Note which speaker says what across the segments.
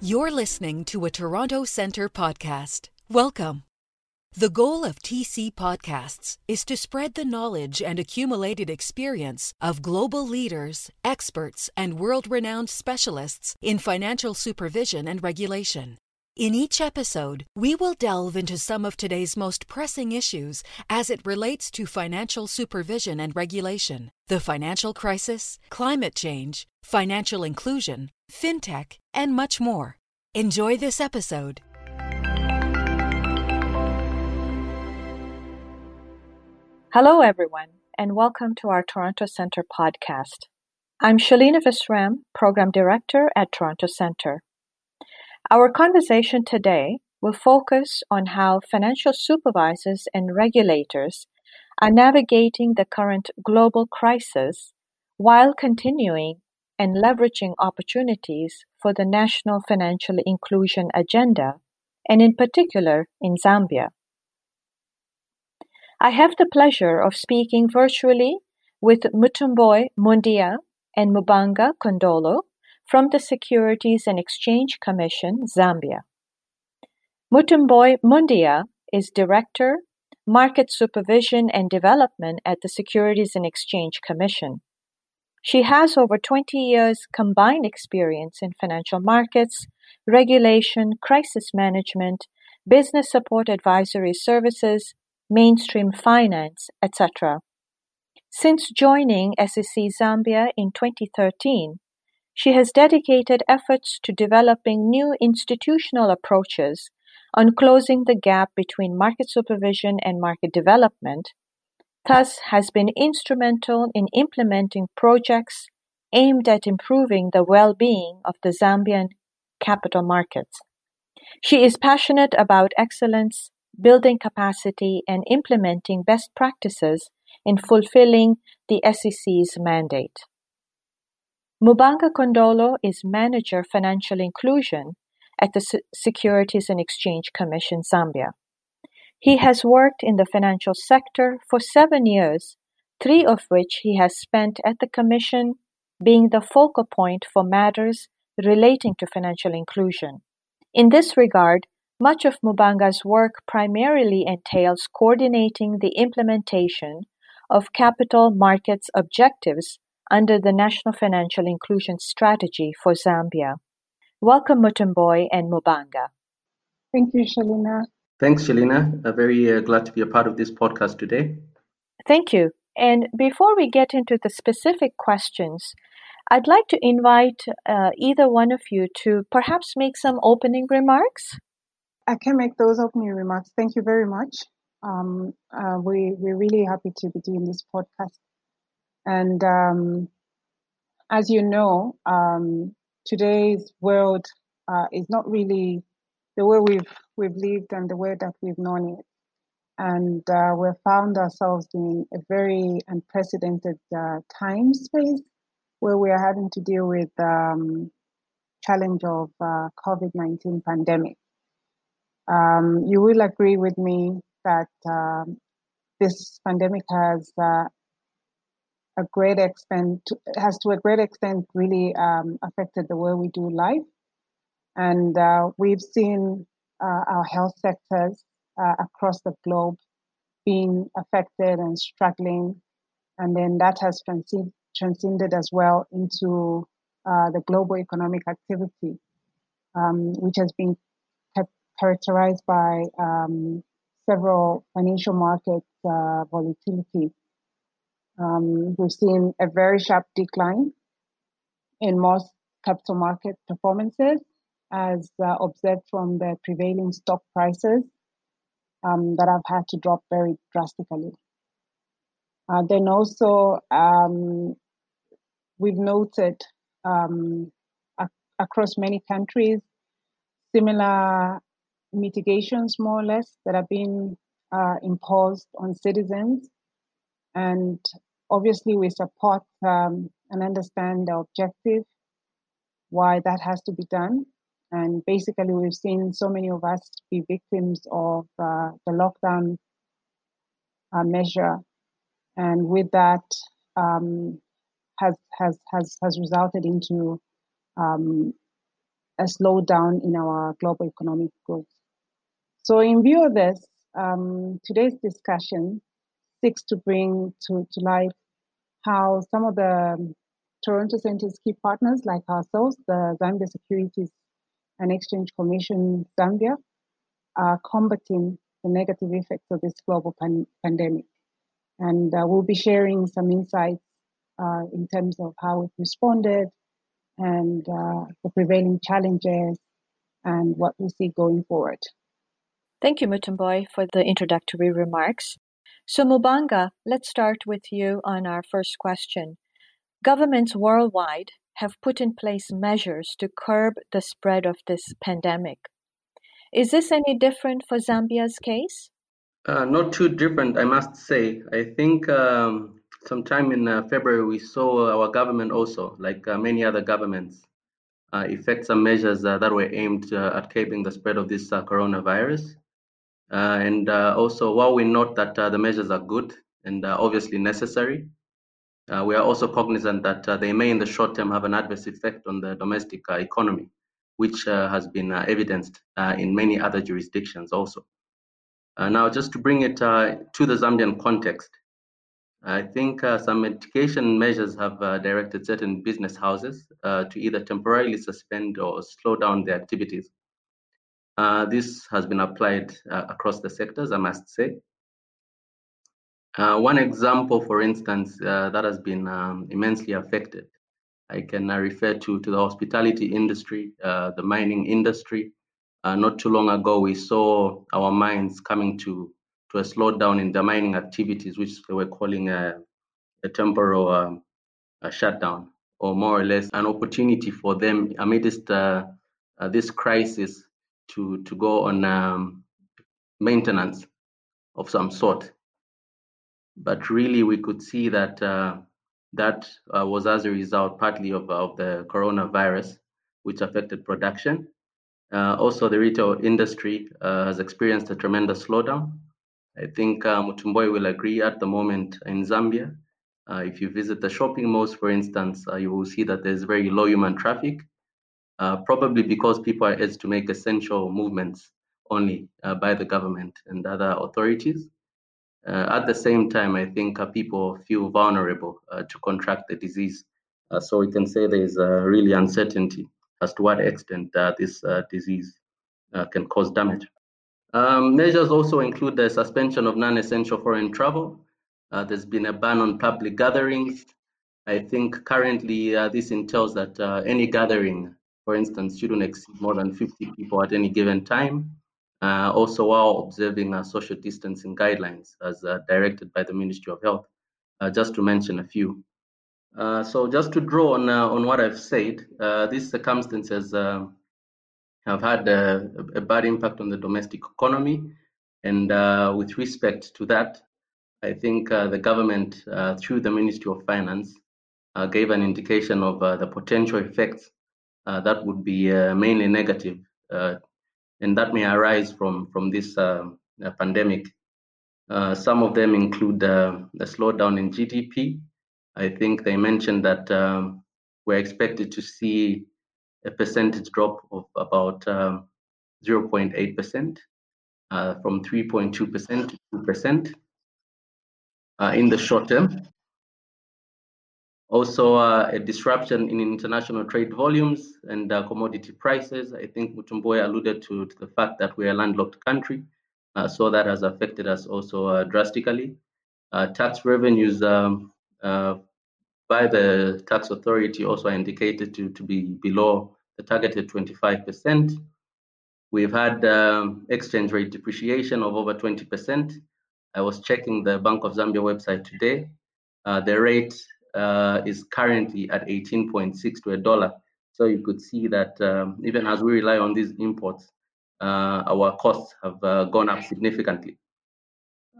Speaker 1: You're listening to a Toronto Centre podcast. Welcome. The goal of TC Podcasts is to spread the knowledge and accumulated experience of global leaders, experts, and world renowned specialists in financial supervision and regulation. In each episode, we will delve into some of today's most pressing issues as it relates to financial supervision and regulation, the financial crisis, climate change, financial inclusion, fintech, and much more. Enjoy this episode.
Speaker 2: Hello, everyone, and welcome to our Toronto Centre podcast. I'm Shalina Visram, Program Director at Toronto Centre. Our conversation today will focus on how financial supervisors and regulators are navigating the current global crisis while continuing and leveraging opportunities for the national financial inclusion agenda, and in particular in Zambia. I have the pleasure of speaking virtually with Mutomboy Mundia and Mubanga Kondolo from the Securities and Exchange Commission, Zambia. Mutomboy Mundia is Director, Market Supervision and Development at the Securities and Exchange Commission. She has over 20 years combined experience in financial markets, regulation, crisis management, business support advisory services, mainstream finance, etc. Since joining SEC Zambia in 2013, she has dedicated efforts to developing new institutional approaches on closing the gap between market supervision and market development, thus has been instrumental in implementing projects aimed at improving the well-being of the Zambian capital markets. She is passionate about excellence, building capacity, and implementing best practices in fulfilling the SEC's mandate. Mubanga Kondolo is Manager Financial Inclusion at the Securities and Exchange Commission Zambia. He has worked in the financial sector for seven years, three of which he has spent at the Commission, being the focal point for matters relating to financial inclusion. In this regard, much of Mubanga's work primarily entails coordinating the implementation of capital markets objectives under the National Financial Inclusion Strategy for Zambia. Welcome, Mutomboy and Mubanga.
Speaker 3: Thank you, Shalina.
Speaker 4: Thanks, Shalina. I'm very uh, glad to be a part of this podcast today.
Speaker 2: Thank you. And before we get into the specific questions, I'd like to invite uh, either one of you to perhaps make some opening remarks.
Speaker 3: I can make those opening remarks. Thank you very much. Um, uh, we, we're really happy to be doing this podcast. And um, as you know, um, today's world uh, is not really the way we've we've lived and the way that we've known it. And uh, we've found ourselves in a very unprecedented uh, time space where we are having to deal with um, challenge of uh, COVID-19 pandemic. Um, you will agree with me that um, this pandemic has uh, a great extent has to a great extent really um, affected the way we do life, and uh, we've seen uh, our health sectors uh, across the globe being affected and struggling, and then that has transcend- transcended as well into uh, the global economic activity, um, which has been characterized by um, several financial market uh, volatility um, we've seen a very sharp decline in most capital market performances as uh, observed from the prevailing stock prices um, that have had to drop very drastically. Uh, then also, um, we've noted um, ac- across many countries similar mitigations, more or less, that have been uh, imposed on citizens. And obviously we support um, and understand the objective why that has to be done and basically we've seen so many of us be victims of uh, the lockdown uh, measure and with that um, has has has has resulted into um, a slowdown in our global economic growth. So, in view of this, um, today's discussion seeks to bring to, to life how some of the Toronto Centre's key partners, like ourselves, the Zambia Securities and Exchange Commission Zambia, are combating the negative effects of this global pan- pandemic. And uh, we'll be sharing some insights uh, in terms of how we've responded and uh, the prevailing challenges and what we see going forward.
Speaker 2: Thank you, Mutomboy, for the introductory remarks. So, Mubanga, let's start with you on our first question. Governments worldwide have put in place measures to curb the spread of this pandemic. Is this any different for Zambia's case?
Speaker 4: Uh, not too different, I must say. I think um, sometime in uh, February we saw our government also, like uh, many other governments, uh, effect some measures uh, that were aimed uh, at curbing the spread of this coronavirus. Uh, and uh, also, while we note that uh, the measures are good and obviously necessary, we are also cognizant that they may, in the short term, have an adverse effect on the domestic economy which uh, has been uh, evidenced uh, in many other jurisdictions also. now, just to bring it to the Zambian context, I think some mitigation measures have directed certain business houses to either temporarily suspend or slow down their activities. This has been applied across the sectors, I must say. Uh, one example, for instance, uh, that has been um, immensely affected I can uh, refer to, to the hospitality industry, uh, the mining industry. Uh, not too long ago, we saw our mines coming to, to a slowdown in the mining activities, which they were calling a, a temporal um, a shutdown, or more or less an opportunity for them amidst uh, uh, this crisis to, to go on um, maintenance of some sort. But really, we could see that uh, that uh, was as a result partly of, of the coronavirus, which affected production. Uh, also, the retail industry uh, has experienced a tremendous slowdown. I think uh, Mutomboy will agree at the moment in Zambia. Uh, if you visit the shopping malls, for instance, you will see that there's very low human traffic, uh, probably because people are asked to make essential movements only by the government and other authorities. Uh, at the same time, I think uh, people feel vulnerable uh, to contract the disease. so we can say there is really uncertainty as to what extent this disease can cause damage. Um, measures also include the suspension of non-essential foreign travel. Uh, there's been a ban on public gatherings. I think currently uh, this entails that uh, any gathering, for instance, shouldn't exceed more than 50 people at any given time uh, also while observing uh, social distancing guidelines as uh, directed by the Ministry of Health, uh, just to mention a few. Uh, so just to draw on, uh, on what I've said, these circumstances have had a, a, bad impact on the domestic economy. And with respect to that, I think the government, through the Ministry of Finance, gave an indication of the potential effects that would be mainly negative and that may arise from from this uh, uh, pandemic. Uh, some of them include uh, the slowdown in GDP. I think they mentioned that um, we're expected to see a percentage drop of about 0.8% uh, from 3.2% to 2% in the short term. Also, uh, a disruption in international trade volumes and uh, commodity prices. I think Mutomboy alluded to, to, the fact that we're a landlocked country, uh, so that has affected us also uh, drastically. Uh, tax revenues um, uh, by the tax authority also are indicated to, to be below the targeted 25%. We've had um, exchange rate depreciation of over 20%. I was checking the Bank of Zambia website today. the rate uh, is currently at 18.6 to a dollar. So you could see that um, even as we rely on these imports, uh, our costs have uh, gone up significantly.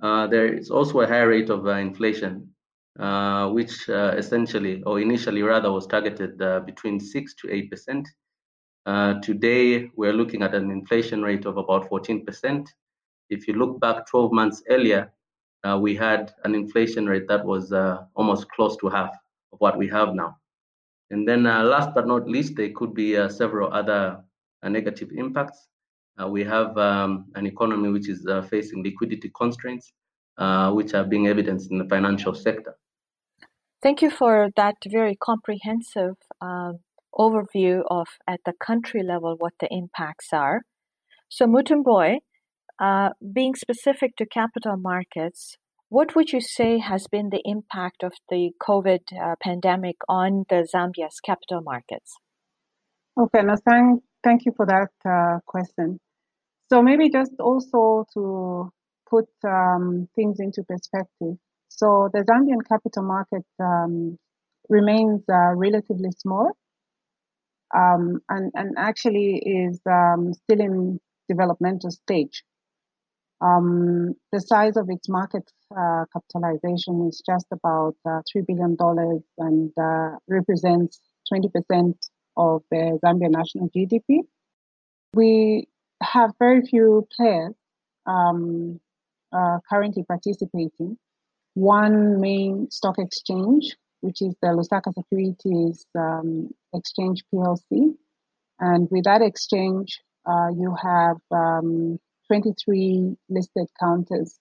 Speaker 4: Uh, there is also a high rate of uh, inflation, uh, which essentially, or initially rather, was targeted between 6 to 8 percent. today, we're looking at an inflation rate of about 14 percent. If you look back 12 months earlier, uh, we had an inflation rate that was uh, almost close to half of what we have now. And then, uh, last but not least, there could be uh, several other uh, negative impacts. Uh, we have um, an economy which is facing liquidity constraints, which are being evidenced in the financial sector.
Speaker 2: Thank you for that very comprehensive um, overview of at the country level what the impacts are. So, Mutomboy, uh, being specific to capital markets, what would you say has been the impact of the COVID uh, pandemic on the Zambia's capital markets?
Speaker 3: Okay, no, thank thank you for that uh, question. So maybe just also to put um, things into perspective. So the Zambian capital market um, remains uh, relatively small, um, and and actually is um, still in developmental stage. Um, the size of its market uh, capitalization is just about uh, $3 billion and uh, represents 20% of the Zambia national GDP. We have very few players um, uh, currently participating. One main stock exchange, which is the Lusaka Securities um, Exchange PLC. And with that exchange, uh, you have um, 23 listed counters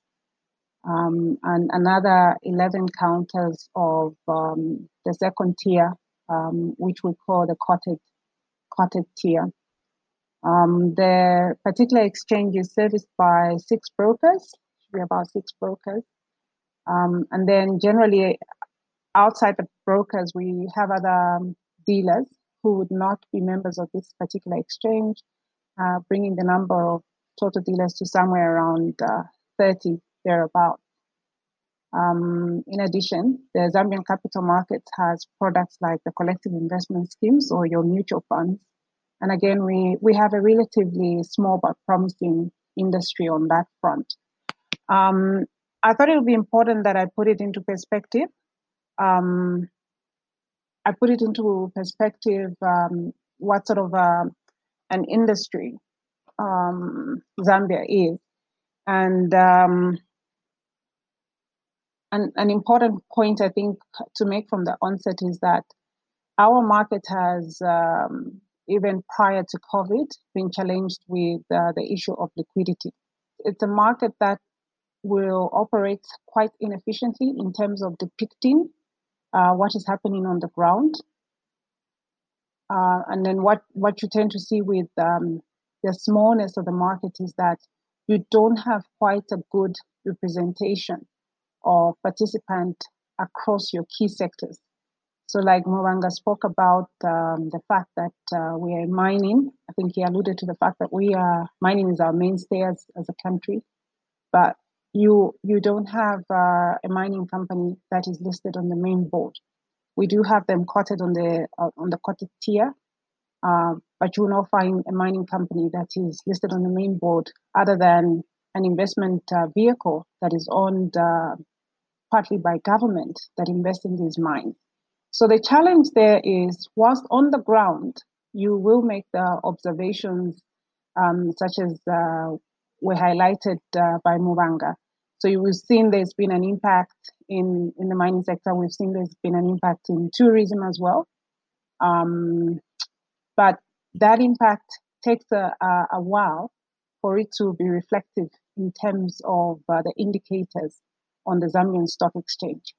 Speaker 3: um, and another 11 counters of um, the second tier, um, which we call the quoted, quoted tier. Um, the particular exchange is serviced by six brokers, should be about six brokers. Um, and then generally outside the brokers, we have other dealers who would not be members of this particular exchange, uh, bringing the number of total dealers to somewhere around uh, 30 thereabout. Um, in addition, the Zambian capital market has products like the collective investment schemes or your mutual funds. And again, we, we have a relatively small but promising industry on that front. Um, I thought it would be important that I put it into perspective. Um, I put it into perspective um, what sort of uh, an industry um, Zambia is. And um, an, an important point I think to make from the onset is that our market has, um, even prior to COVID, been challenged with uh, the issue of liquidity. It's a market that will operate quite inefficiently in terms of depicting uh, what is happening on the ground. Uh, and then what, what you tend to see with um, the smallness of the market is that you don't have quite a good representation of participant across your key sectors. So, like Mubanga spoke about um, the fact that uh, we are mining. I think he alluded to the fact that we are mining is our mainstay as, as a country, but you you don't have uh, a mining company that is listed on the main board. We do have them quoted on the uh, on the quoted tier, uh, but you will not find a mining company that is listed on the main board other than an investment uh, vehicle that is owned uh, partly by government that invest in these mines. So the challenge there is, whilst on the ground, you will make the observations um, such as uh, were highlighted uh, by Mubanga. So you've seen there's been an impact in, in the mining sector. We've seen there's been an impact in tourism as well. Um, but that impact takes a, a, while for it to be reflective in terms of uh, the indicators on the Zambian Stock Exchange.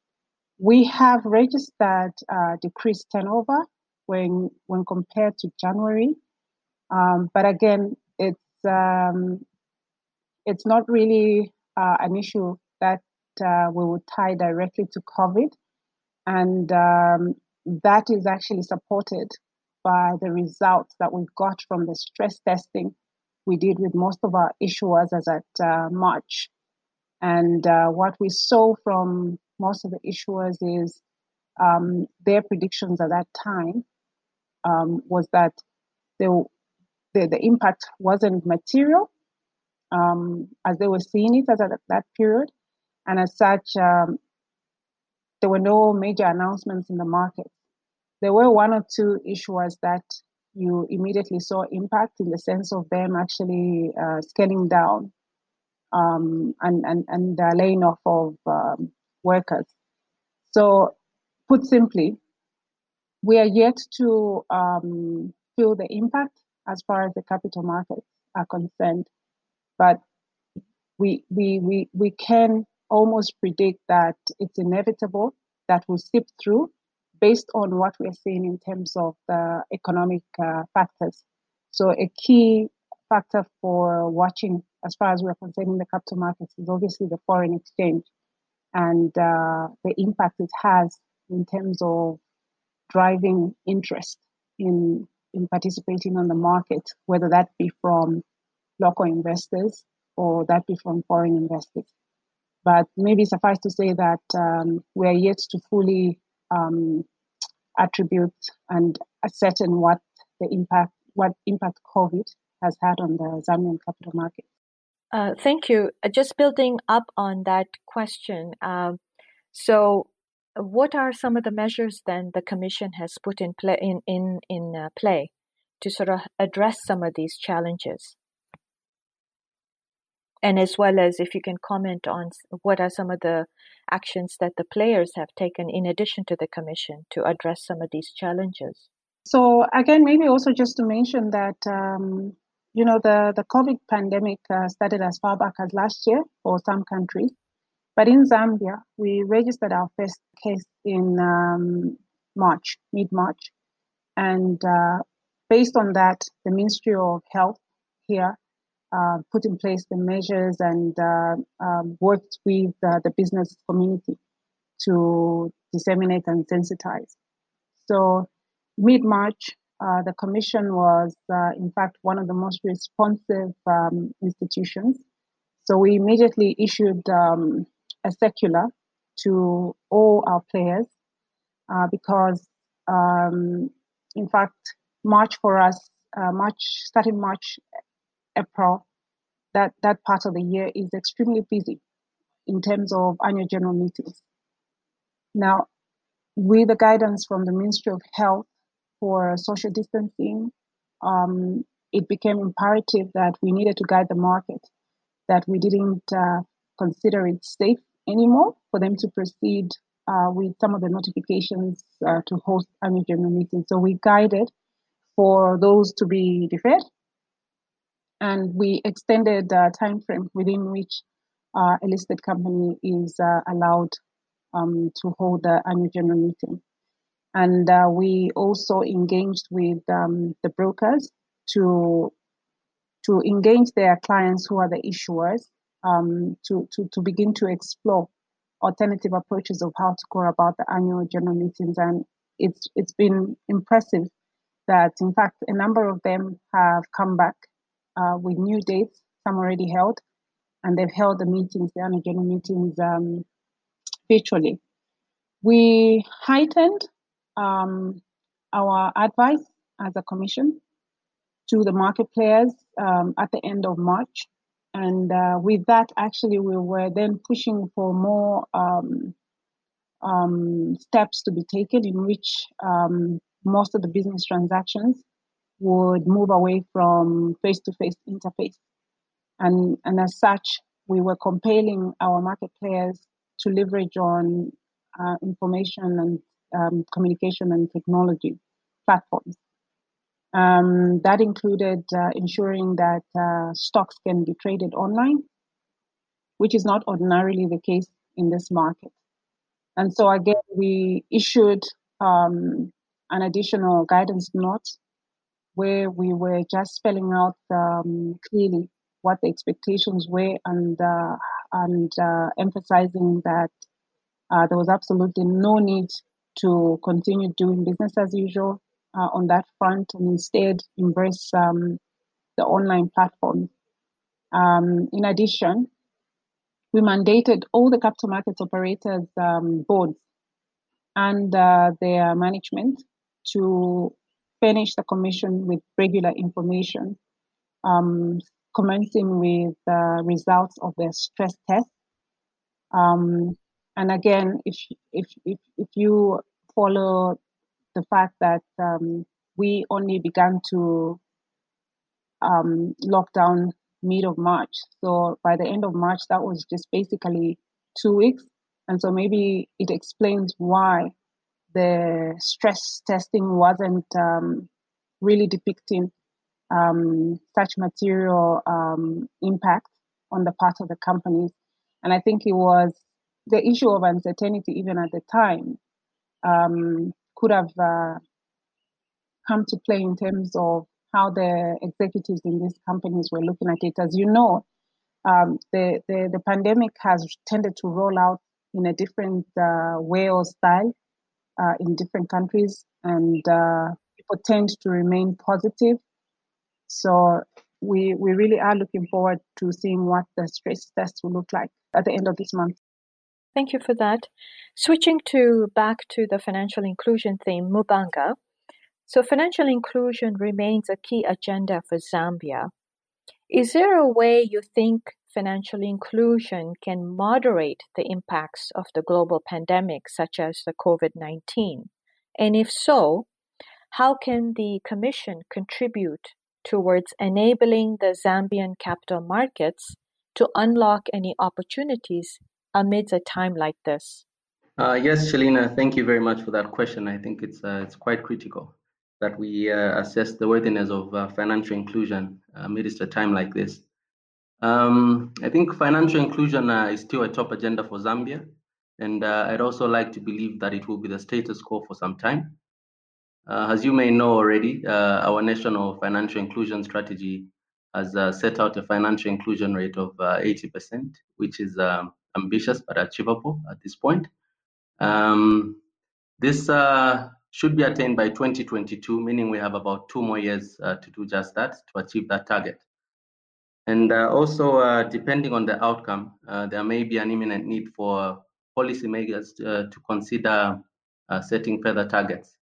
Speaker 3: We have registered uh, decreased turnover when when compared to January, um, but again, it's um, it's not really uh, an issue that uh, we would tie directly to COVID, and um, that is actually supported by the results that we got from the stress testing we did with most of our issuers as at uh, March. And uh, what we saw from most of the issuers is um, their predictions at that time um, was that the, the, the impact wasn't material um, as they were seeing it as at that period. And as such, um, there were no major announcements in the market there were one or two issuers that you immediately saw impact in the sense of them actually uh, scaling down um, and and and uh, laying off of um, workers. So, put simply, we are yet to um, feel the impact as far as the capital markets are concerned, but we we we we can almost predict that it's inevitable that will seep through based on what we're seeing in terms of the economic uh, factors. So a key factor for watching as far as we're concerned in the capital markets is obviously the foreign exchange and uh, the impact it has in terms of driving interest in in participating on the market, whether that be from local investors or that be from foreign investors. But maybe suffice to say that um, we are yet to fully um, attribute and ascertain what the impact, what impact COVID has had on the Zambian capital market.
Speaker 2: Uh, thank you. Uh, just building up on that question. Um, so, what are some of the measures then the Commission has put in play in in in uh, play to sort of address some of these challenges? And as well as if you can comment on what are some of the actions that the players have taken in addition to the Commission to address some of these challenges.
Speaker 3: So again, maybe also just to mention that um, you know, the, the COVID pandemic uh, started as far back as last year for some countries. But in Zambia, we registered our first case in um, March, mid March. And uh, based on that, the Ministry of Health here uh, put in place the measures and uh, um, worked with uh, the business community to disseminate and sensitize. So, mid March, the commission was, in fact, one of the most responsive um, institutions. So we immediately issued um, a circular to all our players because, um, in fact, March for us, uh, March starting March, April, that that part of the year is extremely busy in terms of annual general meetings. Now, with the guidance from the Ministry of Health for social distancing, um, it became imperative that we needed to guide the market, that we didn't uh, consider it safe anymore for them to proceed uh, with some of the notifications uh, to host annual general meetings. So we guided for those to be deferred, and we extended the time frame within which uh, a listed company is uh, allowed um, to hold the annual general meeting. And uh, we also engaged with um, the brokers to to engage their clients who are the issuers um, to, to, to begin to explore alternative approaches of how to go about the annual general meetings. And it's it's been impressive that in fact a number of them have come back uh, with new dates, some already held, and they've held the meetings, the annual general meetings um, virtually. We heightened um, our advice as a commission to the market players um, at the end of March. And uh, with that, actually, we were then pushing for more um, um steps to be taken in which um, most of the business transactions would move away from face to face interface. And, and as such, we were compelling our market players to leverage on uh, information and um, communication and technology platforms. Um, that included uh, ensuring that uh, stocks can be traded online, which is not ordinarily the case in this market. And so, again, we issued um, an additional guidance note where we were just spelling out um, clearly what the expectations were and uh, and uh, emphasizing that uh, there was absolutely no need to continue doing business as usual uh, on that front and instead embrace um, the online platform. Um, in addition, we mandated all the capital markets operators um, boards and uh, their management to furnish the commission with regular information, um, commencing with the results of their stress test. Um, and again, if, if, if, if you follow the fact that um, we only began to um, lock down mid of March. So by the end of March, that was just basically two weeks. And so maybe it explains why the stress testing wasn't um, really depicting um, such material um, impact on the part of the companies. And I think it was the issue of uncertainty, even at the time, um, could have uh, come to play in terms of how the executives in these companies were looking at it. As you know, um, the, the, the pandemic has tended to roll out in a different uh, way or style uh, in different countries, and uh, people tend to remain positive. So we we really are looking forward to seeing what the stress test will look like at the end of this month.
Speaker 2: Thank you for that. Switching to back to the financial inclusion theme, Mubanga. So financial inclusion remains a key agenda for Zambia. Is there a way you think financial inclusion can moderate the impacts of the global pandemic, such as the COVID 19? And if so, how can the Commission contribute towards enabling the Zambian capital markets to unlock any opportunities amidst a time like this?
Speaker 4: Uh, yes, Shalina, thank you very much for that question. I think it's uh, it's quite critical that we uh, assess the worthiness of uh, financial inclusion amidst a time like this. Um, I think financial inclusion uh, is still a top agenda for Zambia, and uh, I'd also like to believe that it will be the status quo for some time. Uh, as you may know already, uh, our national financial inclusion strategy has uh, set out a financial inclusion rate of 80%, uh, which is um, ambitious but achievable at this point. Um, this should be attained by 2022, meaning we have about two more years to do just that to achieve that target. And uh, also, uh, depending on the outcome, uh, there may be an imminent need for policymakers to consider setting further targets.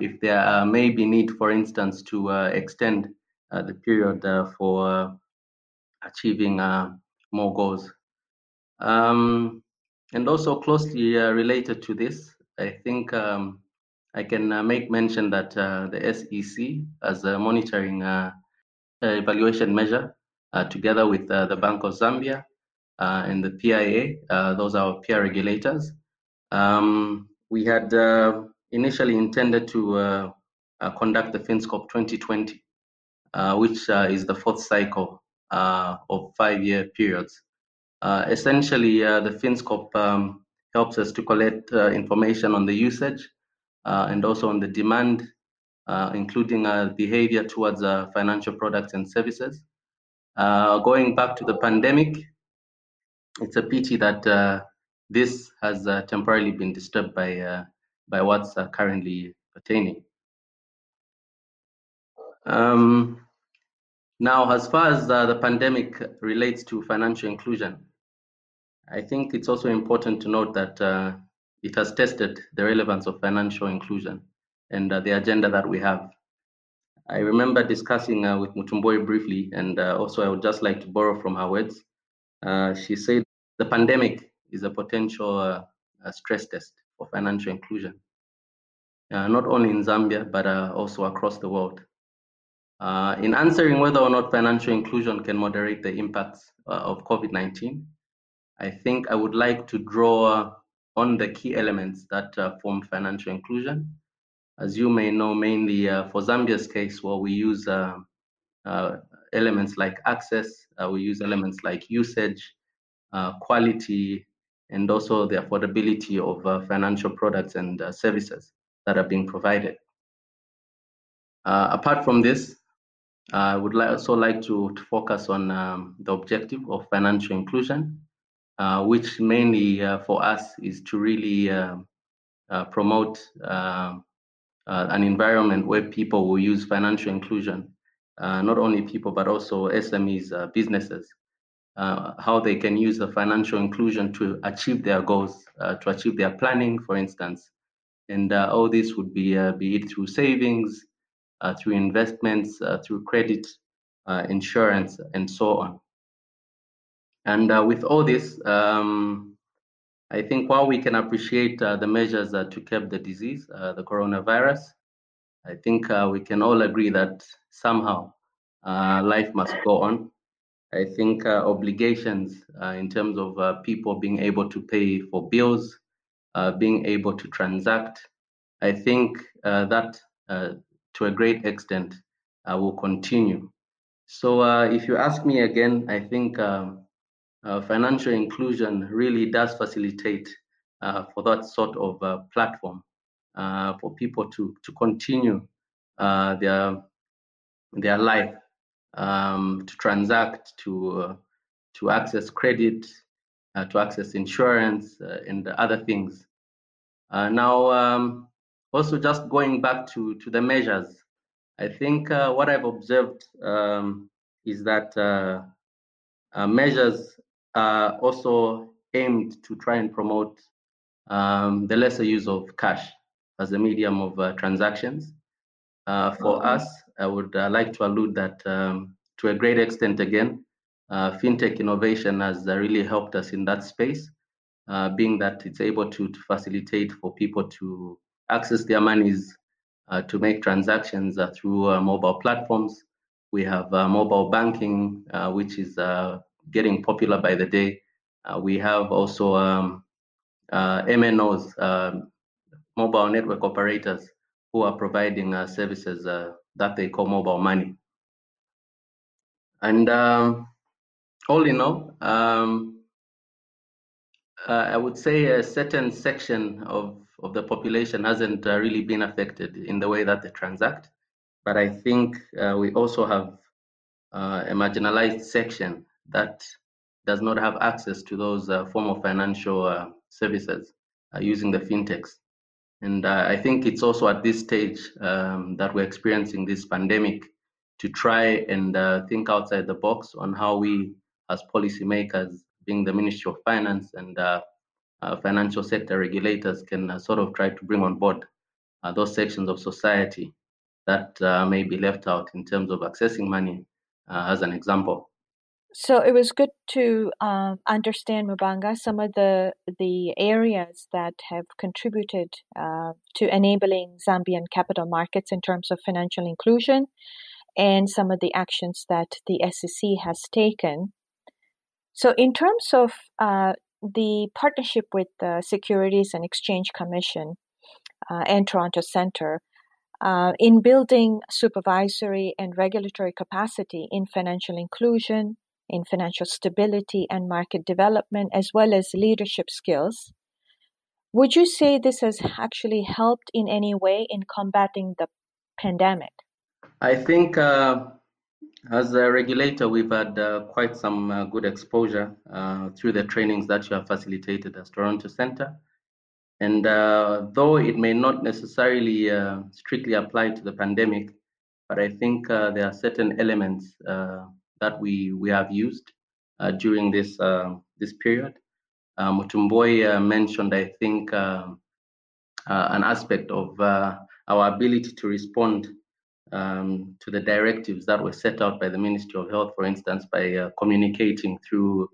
Speaker 4: if there may be need, for instance, to extend the period for achieving more goals. Um, and also closely related to this, I think um, I can uh, make mention that uh, the SEC, as a monitoring uh, evaluation measure, uh, together with uh, the Bank of Zambia uh, and the PIA. those are our peer regulators. Um, we had initially intended to conduct the FinScope 2020, which is the fourth cycle of five-year periods. essentially, the FinScope um, helps us to collect uh, information on the usage uh, and also on the demand, uh, including behavior towards financial products and services. Uh, going back to the pandemic, it's a pity that uh, this has uh, temporarily been disturbed by uh, by what's uh, currently pertaining. Um, now, as far as uh, the pandemic relates to financial inclusion, I think it's also important to note that it has tested the relevance of financial inclusion and the agenda that we have I remember discussing uh, with Mutumboi briefly, and uh, also I would just like to borrow from her words. Uh, she said the pandemic is a potential uh, stress test for financial inclusion, uh, not only in Zambia, but uh, also across the world. in answering whether or not financial inclusion can moderate the impacts of COVID 19, I think I would like to draw on the key elements that form financial inclusion as you may know, mainly uh, for Zambia's case, well, we use uh, uh, elements like access, we use elements like usage, quality, and also the affordability of financial products and services that are being provided. apart from this, I would also like to, to focus on um, the objective of financial inclusion, uh, which mainly uh, for us is to really uh, promote um, uh, an environment where people will use financial inclusion, uh, not only people, but also SMEs, uh, businesses, uh, how they can use the financial inclusion to achieve their goals, uh, to achieve their planning, for instance. And uh, all this would be, be it through savings, through investments, through credit, insurance, and so on. And with all this, um, I think while we can appreciate uh, the measures to curb the disease, uh, the coronavirus, I think uh, we can all agree that somehow uh, life must go on. I think uh, obligations uh, in terms of people being able to pay for bills, being able to transact. I think that to a great extent will continue. So if you ask me again, I think um, financial inclusion really does facilitate for that sort of platform for people to, to continue their, their life um, to transact, to uh, to access credit, uh, to access insurance, uh, and other things. Uh, now, um, also just going back to to the measures, I think uh, what I've observed um, is that measures are also aimed to try and promote um, the lesser use of cash as a medium of uh, transactions. Uh, for mm-hmm. us, I would uh, like to allude that um, to a great extent, again, uh, fintech innovation has uh, really helped us in that space, being that it's able to, to, facilitate for people to access their monies to make transactions through mobile platforms. We have mobile banking, which is getting popular by the day. we have also um, MNOs, um, mobile network operators, who are providing uh, services uh, that they call mobile money. And um, all in all, um, uh, I would say a certain section of, of the population hasn't uh, really been affected in the way that they transact. But I think uh, we also have uh, a marginalized section that does not have access to those form of financial services using the fintechs. And uh, I think it's also at this stage um, that we're experiencing this pandemic to try and uh, think outside the box on how we, as policymakers, being the Ministry of Finance and uh, uh financial sector regulators, can uh, sort of try to bring on board uh, those sections of society that may be left out in terms of accessing money, as an example.
Speaker 2: So it was good to uh, understand Mubanga some of the the areas that have contributed uh, to enabling Zambian capital markets in terms of financial inclusion, and some of the actions that the SEC has taken. So, in terms of uh, the partnership with the Securities and Exchange Commission uh, and Toronto Centre, uh, in building supervisory and regulatory capacity in financial inclusion, in financial stability and market development, as well as leadership skills. Would you say this has actually helped in any way in combating the pandemic?
Speaker 4: I think uh, as a regulator, we've had uh, quite some uh, good exposure uh, through the trainings that you have facilitated as Toronto Centre. And uh, though it may not necessarily uh, strictly apply to the pandemic, but I think there are certain elements that we, we have used uh, during this, uh, this period. Uh, Mutumboi mentioned, I think, um, an aspect of our ability to respond um, to the directives that were set out by the Ministry of Health, for instance, by uh, communicating through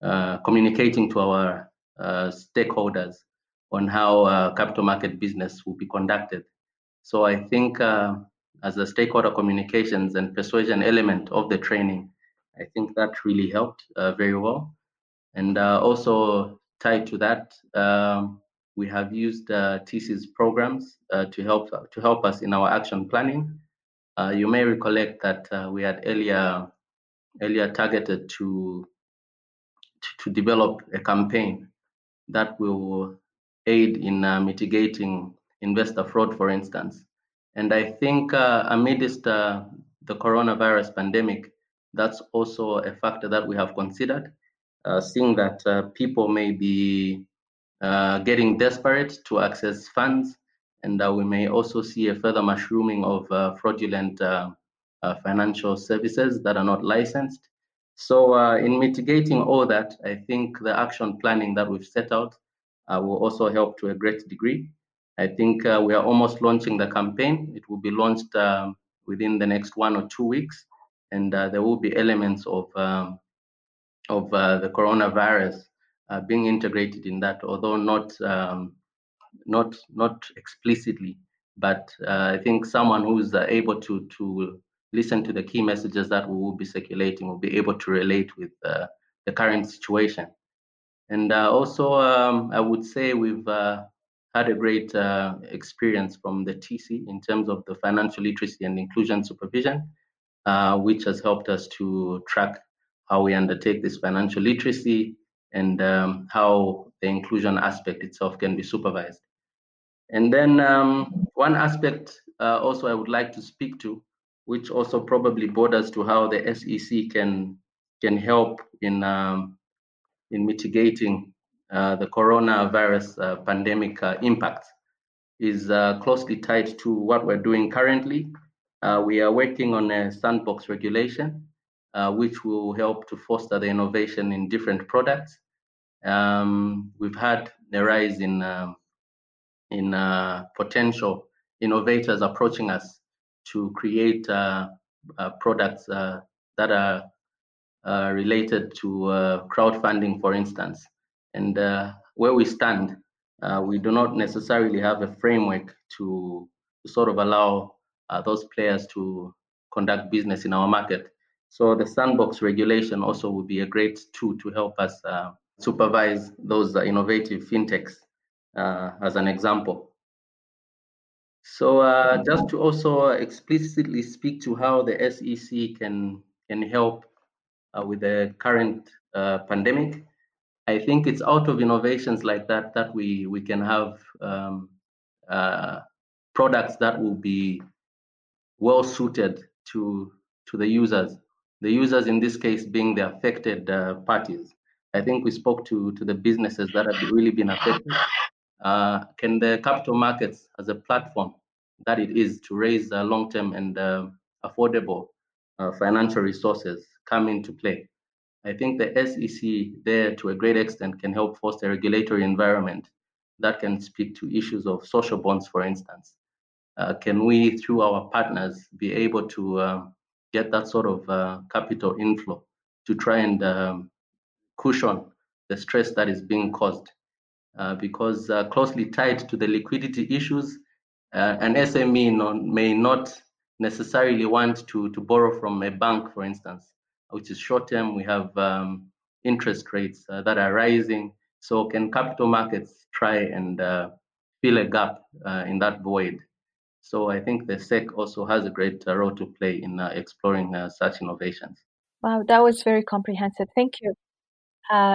Speaker 4: uh, communicating to our uh, stakeholders on how capital market business will be conducted. So I think as a stakeholder communications and persuasion element of the training. I think that really helped uh, very well. And uh, also tied to that, um, we have used uh, TC's programs uh, to help to help us in our action planning. Uh, you may recollect that uh, we had earlier earlier targeted to, to, to develop a campaign that will aid in mitigating investor fraud, for instance. And I think uh, amidst uh, the coronavirus pandemic, that's also a factor that we have considered, uh, seeing that uh, people may be uh, getting desperate to access funds, and we may also see a further mushrooming of uh, fraudulent financial services that are not licensed. So, in mitigating all that, I think the action planning that we've set out will also help to a great degree. I think uh, we are almost launching the campaign. It will be launched um, within the next one or two weeks, and uh, there will be elements of um, of uh, the coronavirus uh, being integrated in that, although not um, not not explicitly. But uh, I think someone who's uh, able to to listen to the key messages that we will be circulating, will be able to relate with the current situation. And also, um, I would say we've had a great uh, experience from the TC in terms of the financial literacy and inclusion supervision, uh, which has helped us to track how we undertake this financial literacy and um, how the inclusion aspect itself can be supervised. And then um, one aspect uh, also I would like to speak to, which also probably borders to how the SEC can can help in um, in mitigating the coronavirus uh, pandemic uh, impact, is uh, closely tied to what we're doing currently. Uh, we are working on a sandbox regulation, which will help to foster the innovation in different products. Um, we've had a rise in um, in potential innovators approaching us to create uh, uh, products uh, that are uh, related to uh, crowdfunding, for instance. And uh, where we stand, we do not necessarily have a framework to, to sort of allow those players to conduct business in our market. So the sandbox regulation also would be a great tool to help us supervise those innovative fintechs, as an example. So uh, just to also explicitly speak to how the SEC can can help uh, with the current uh, pandemic, I think it's out of innovations like that that we we can have um, uh, products that will be well suited to to the users. The users in this case being the affected uh, parties. I think we spoke to to the businesses that have really been affected uh, can the capital markets as a platform that it is to raise uh, long-term and uh, affordable uh, financial resources come into play? I think the SEC there to a great extent can help foster a regulatory environment that can speak to issues of social bonds, for instance. Uh, can we, through our partners, be able to uh, get that sort of uh, capital inflow to try and um, cushion the stress that is being caused uh, because uh, closely tied to the liquidity issues, uh, an SME non, may not necessarily want to, to borrow from a bank, for instance, which is short term. We have um, interest rates uh, that are rising. So, can capital markets try and uh, fill a gap uh, in that void? So, I think the SEC also has a great role to play in exploring such innovations.
Speaker 2: Wow, that was very comprehensive. Thank you.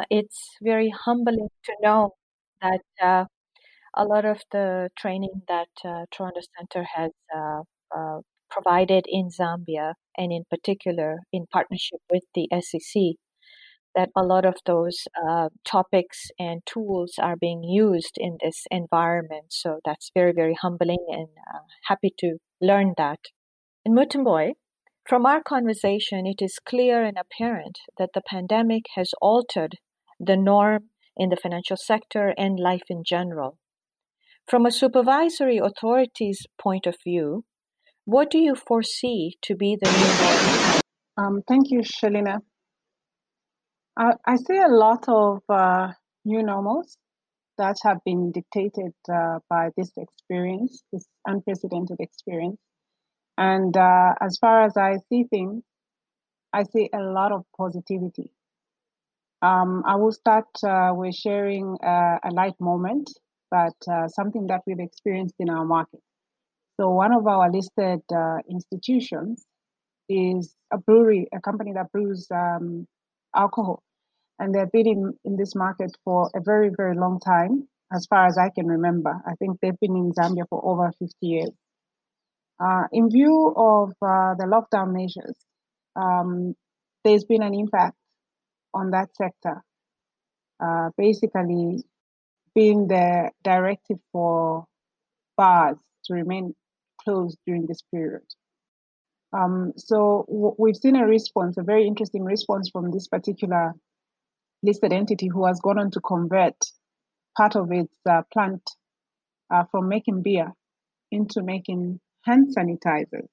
Speaker 2: it's very humbling to know that uh, a lot of the training that uh, Toronto Centre has uh, uh, provided in Zambia, and in particular in partnership with the SEC, that a lot of those uh, topics and tools are being used in this environment. So that's very, very humbling and uh, happy to learn that. In Mutomboy, from our conversation, it is clear and apparent that the pandemic has altered the norm in the financial sector and life in general. From a supervisory authority's point of view, what do you foresee to be the new norm?
Speaker 3: Um, thank you, Shalina. I, I see a lot of uh, new normals that have been dictated uh, by this experience, this unprecedented experience. And uh, as far as I see things, I see a lot of positivity. Um, I will start uh, with sharing uh, a light moment, but uh, something that we've experienced in our market. So, one of our listed uh, institutions is a brewery, a company that brews um, alcohol. And they've been in, in this market for a very, very long time, as far as I can remember. I think they've been in Zambia for over 50 years. Uh, in view of uh, the lockdown measures, um, there's been an impact on that sector. Uh, basically, being the directive for bars to remain closed during this period. Um, so w- we've seen a response, a very interesting response from this particular listed entity who has gone on to convert part of its uh, plant uh, from making beer into making hand sanitizers.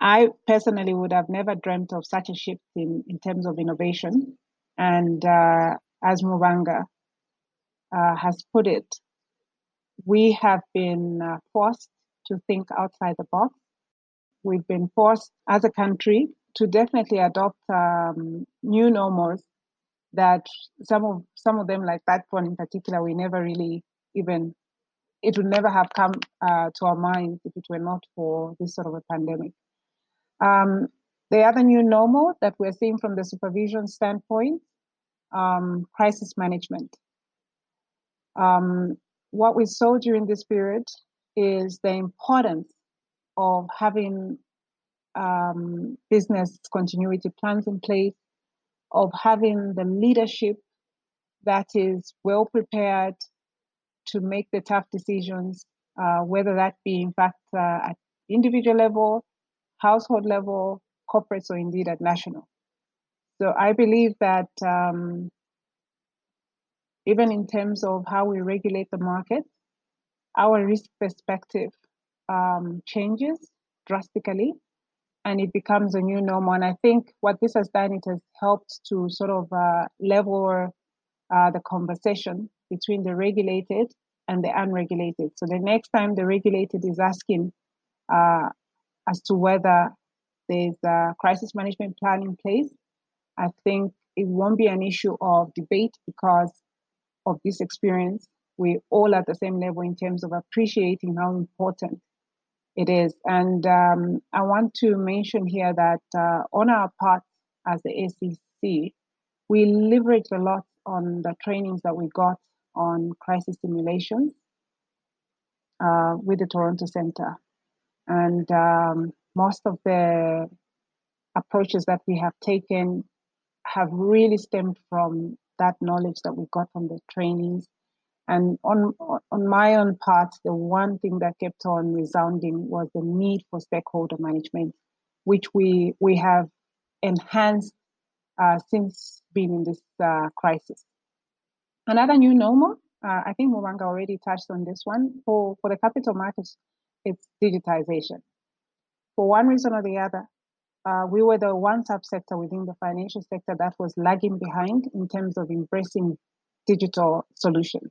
Speaker 3: I personally would have never dreamt of such a shift in, in terms of innovation. And uh, as Mubanga uh, has put it, we have been uh, forced to think outside the box we've been forced as a country to definitely adopt um, new normals that some of some of them, like that one in particular, we never really even it would never have come uh, to our minds if it were not for this sort of a pandemic. Um, the other new normal that we're seeing from the supervision standpoint, um, crisis management. Um, what we saw during this period is the importance of having um, business continuity plans in place, of having the leadership that is well prepared to make the tough decisions, uh, whether that be in fact uh, at individual level, household level, corporates, or indeed at national. So I believe that um, even in terms of how we regulate the market, our risk perspective um, changes drastically and it becomes a new normal. And I think what this has done, it has helped to sort of uh, level uh, the conversation between the regulated and the unregulated. So the next time the regulated is asking uh, as to whether there's a crisis management plan in place, I think it won't be an issue of debate because of this experience. We're all at the same level in terms of appreciating how important it is. And um, I want to mention here that uh, on our part as the SEC, we leverage a lot on the trainings that we got on crisis simulations uh, with the Toronto Centre. And um, most of the approaches that we have taken have really stemmed from that knowledge that we got from the trainings. And on on my own part, the one thing that kept on resounding was the need for stakeholder management, which we we have enhanced uh, since being in this uh, crisis. Another new normal, uh, I think Mubanga already touched on this one, for, for the capital markets, it's digitization. For one reason or the other, uh, we were the one subsector within the financial sector that was lagging behind in terms of embracing digital solutions.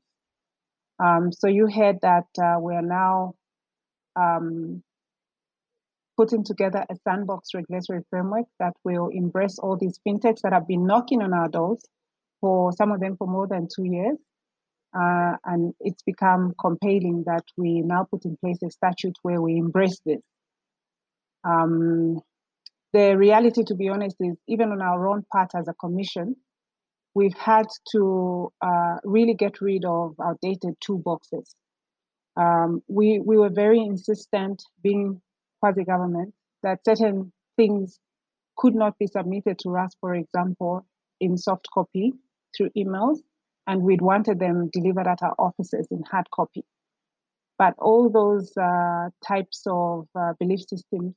Speaker 3: Um, so you heard that uh, we are now um, putting together a sandbox regulatory framework that will embrace all these fintechs that have been knocking on our doors for some of them for more than two years. Uh, and it's become compelling that we now put in place a statute where we embrace this. Um, the reality, to be honest, is even on our own part as a commission, we've had to uh, really get rid of outdated toolboxes. Um, we, we were very insistent, being quasi government, that certain things could not be submitted to us, for example, in soft copy through emails, and we'd wanted them delivered at our offices in hard copy. But all those uh, types of uh, belief systems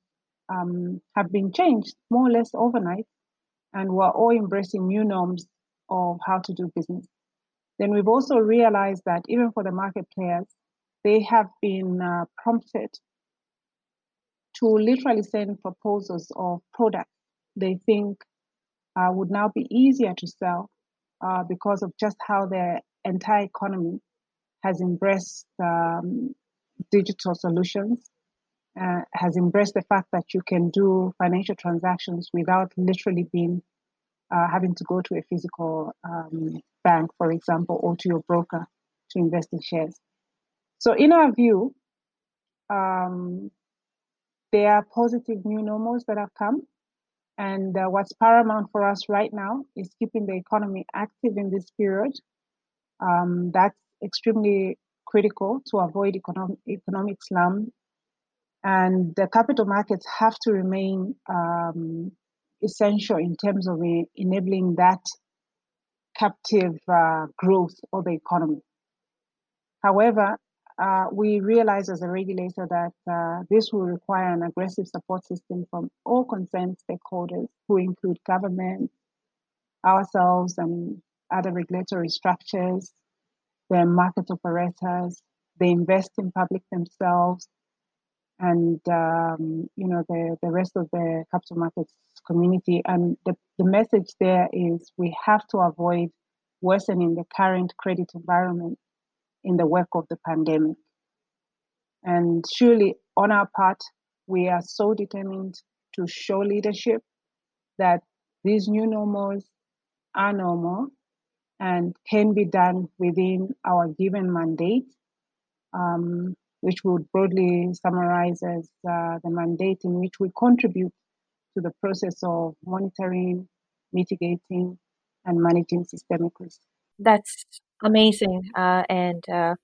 Speaker 3: um, have been changed more or less overnight, and we're all embracing new norms of how to do business. Then we've also realized that even for the market players, they have been uh, prompted to literally send proposals of products they think uh, would now be easier to sell uh, because of just how the entire economy has embraced um, digital solutions, uh, has embraced the fact that you can do financial transactions without literally being uh, having to go to a physical um, bank, for example, or to your broker to invest in shares. So, in our view, um, there are positive new normals that have come. And uh, what's paramount for us right now is keeping the economy active in this period. Um, that's extremely critical to avoid economic, economic slum. And the capital markets have to remain um, essential in terms of enabling that captive uh, growth of the economy. However, uh, we realize as a regulator that uh, this will require an aggressive support system from all concerned stakeholders, who include government, ourselves, and other regulatory structures, the market operators, the investing public themselves, and um, you know the, the rest of the capital markets community. And the, the message there is we have to avoid worsening the current credit environment in the wake of the pandemic. And surely on our part, we are so determined to show leadership that these new normals are normal and can be done within our given mandate, um, which would broadly summarize as uh, the mandate in which we contribute to the process of monitoring, mitigating, and managing systemic risk.
Speaker 2: That's amazing, uh, and uh,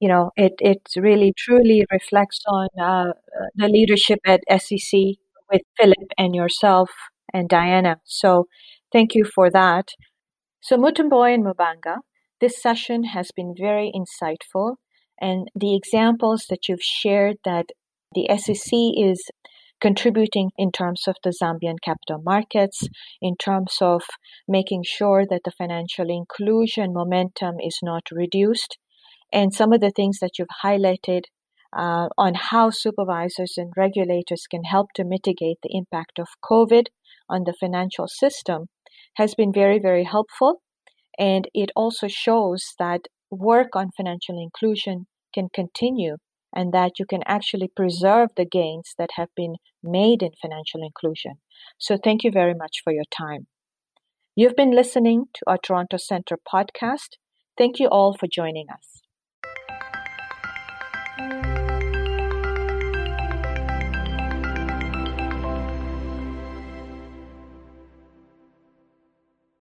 Speaker 2: you know it it really truly reflects on uh, the leadership at SEC with Philip and yourself and Diana. So thank you for that. So Mutomboy and Mubanga, this session has been very insightful, and the examples that you've shared that the SEC is contributing in terms of the Zambian capital markets, in terms of making sure that the financial inclusion momentum is not reduced, and some of the things that you've highlighted uh, on how supervisors and regulators can help to mitigate the impact of COVID on the financial system has been very, very helpful. And it also shows that work on financial inclusion can continue and that you can actually preserve the gains that have been made in financial inclusion. So thank you very much for your time. You've been listening to our Toronto Centre podcast. Thank you all for joining us.